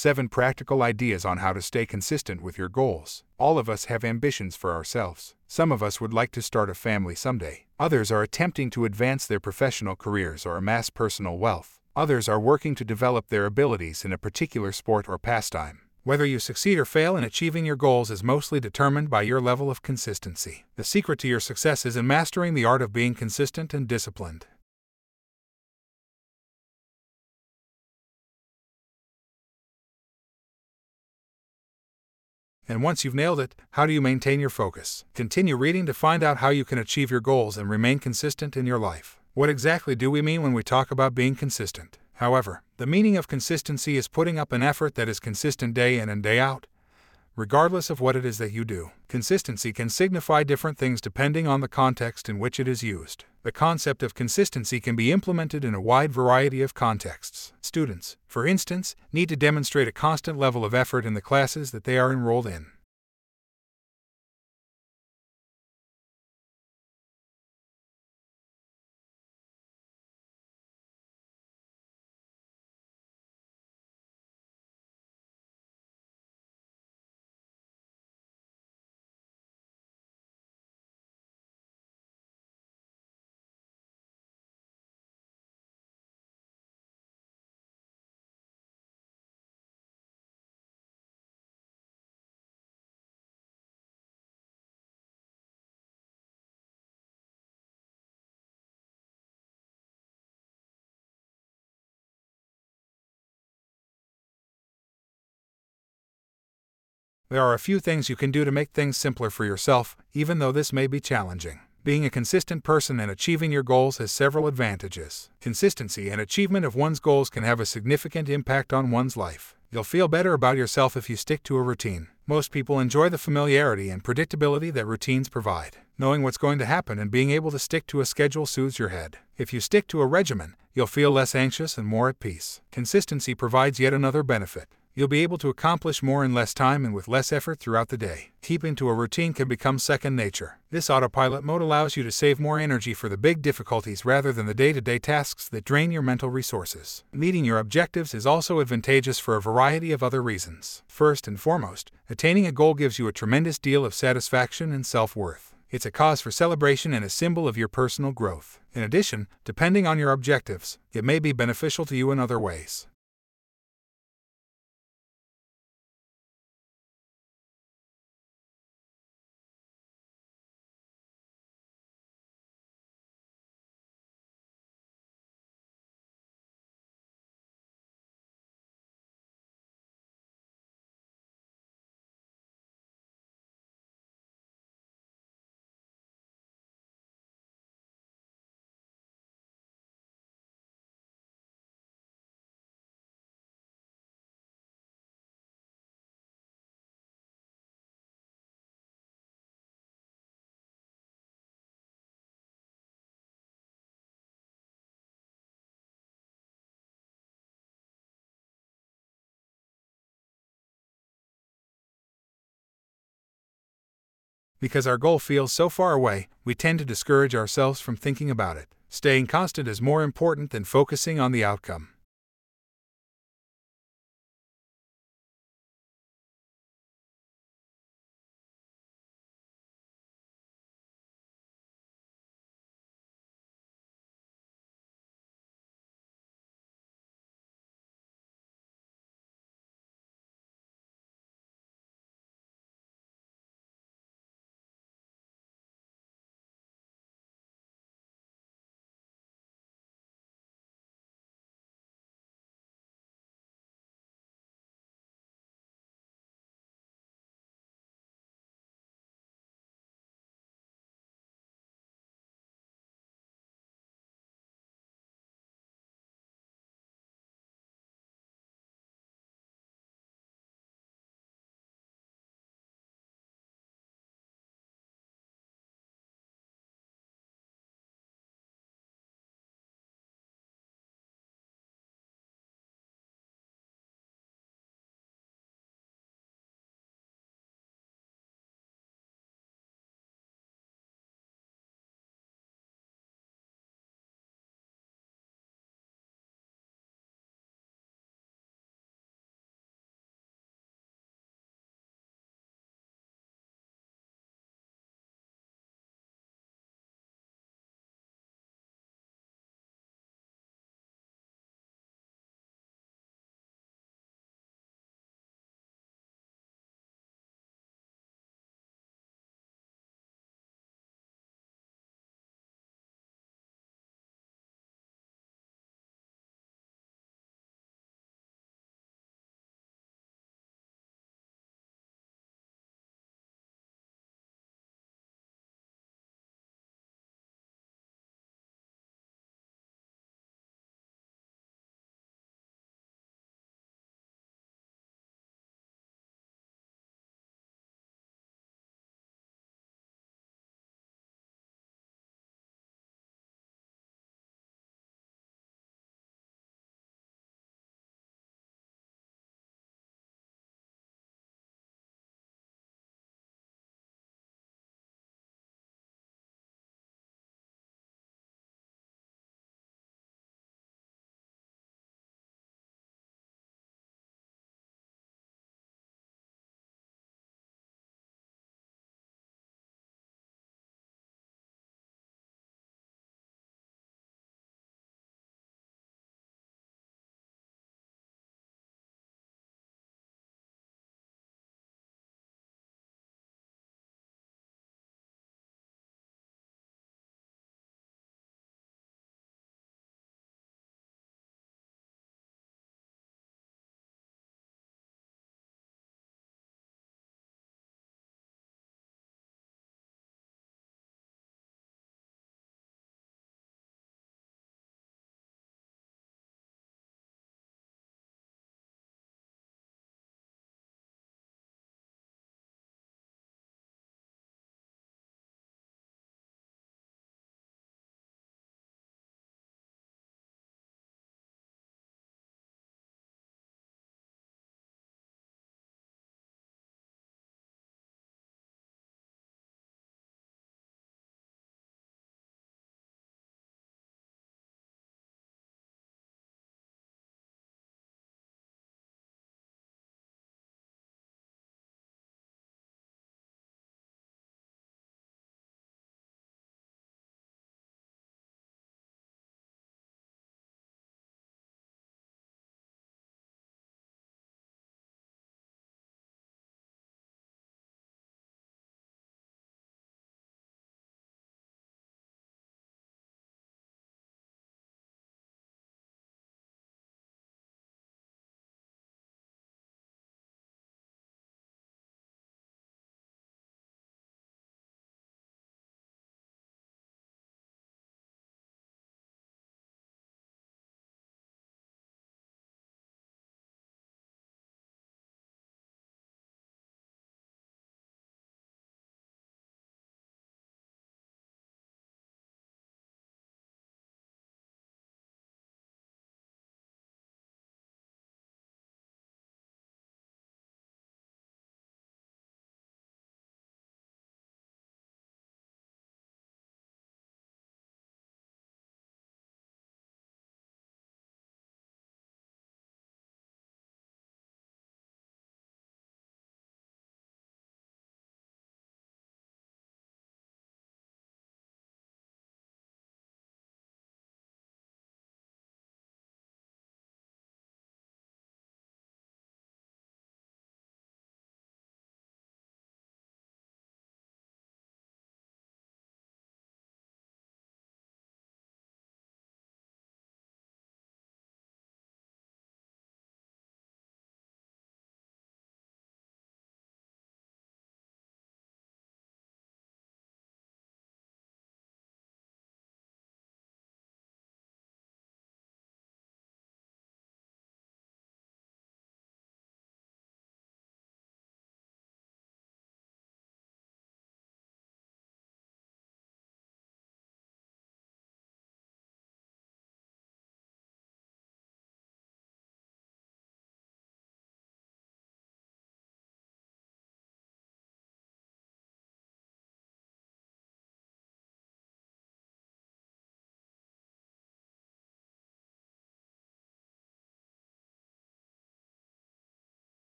7 Practical Ideas on How to Stay Consistent with Your Goals. All of us have ambitions for ourselves. Some of us would like to start a family someday. Others are attempting to advance their professional careers or amass personal wealth. Others are working to develop their abilities in a particular sport or pastime. Whether you succeed or fail in achieving your goals is mostly determined by your level of consistency. The secret to your success is in mastering the art of being consistent and disciplined. And once you've nailed it, how do you maintain your focus? Continue reading to find out how you can achieve your goals and remain consistent in your life. What exactly do we mean when we talk about being consistent? However, the meaning of consistency is putting up an effort that is consistent day in and day out, regardless of what it is that you do. Consistency can signify different things depending on the context in which it is used. The concept of consistency can be implemented in a wide variety of contexts. Students, for instance, need to demonstrate a constant level of effort in the classes that they are enrolled in. There are a few things you can do to make things simpler for yourself, even though this may be challenging. Being a consistent person and achieving your goals has several advantages. Consistency and achievement of one's goals can have a significant impact on one's life. You'll feel better about yourself if you stick to a routine. Most people enjoy the familiarity and predictability that routines provide. Knowing what's going to happen and being able to stick to a schedule soothes your head. If you stick to a regimen, you'll feel less anxious and more at peace. Consistency provides yet another benefit. You'll be able to accomplish more in less time and with less effort throughout the day. Keeping to a routine can become second nature. This autopilot mode allows you to save more energy for the big difficulties rather than the day to day tasks that drain your mental resources. Meeting your objectives is also advantageous for a variety of other reasons. First and foremost, attaining a goal gives you a tremendous deal of satisfaction and self worth. It's a cause for celebration and a symbol of your personal growth. In addition, depending on your objectives, it may be beneficial to you in other ways. Because our goal feels so far away, we tend to discourage ourselves from thinking about it. Staying constant is more important than focusing on the outcome.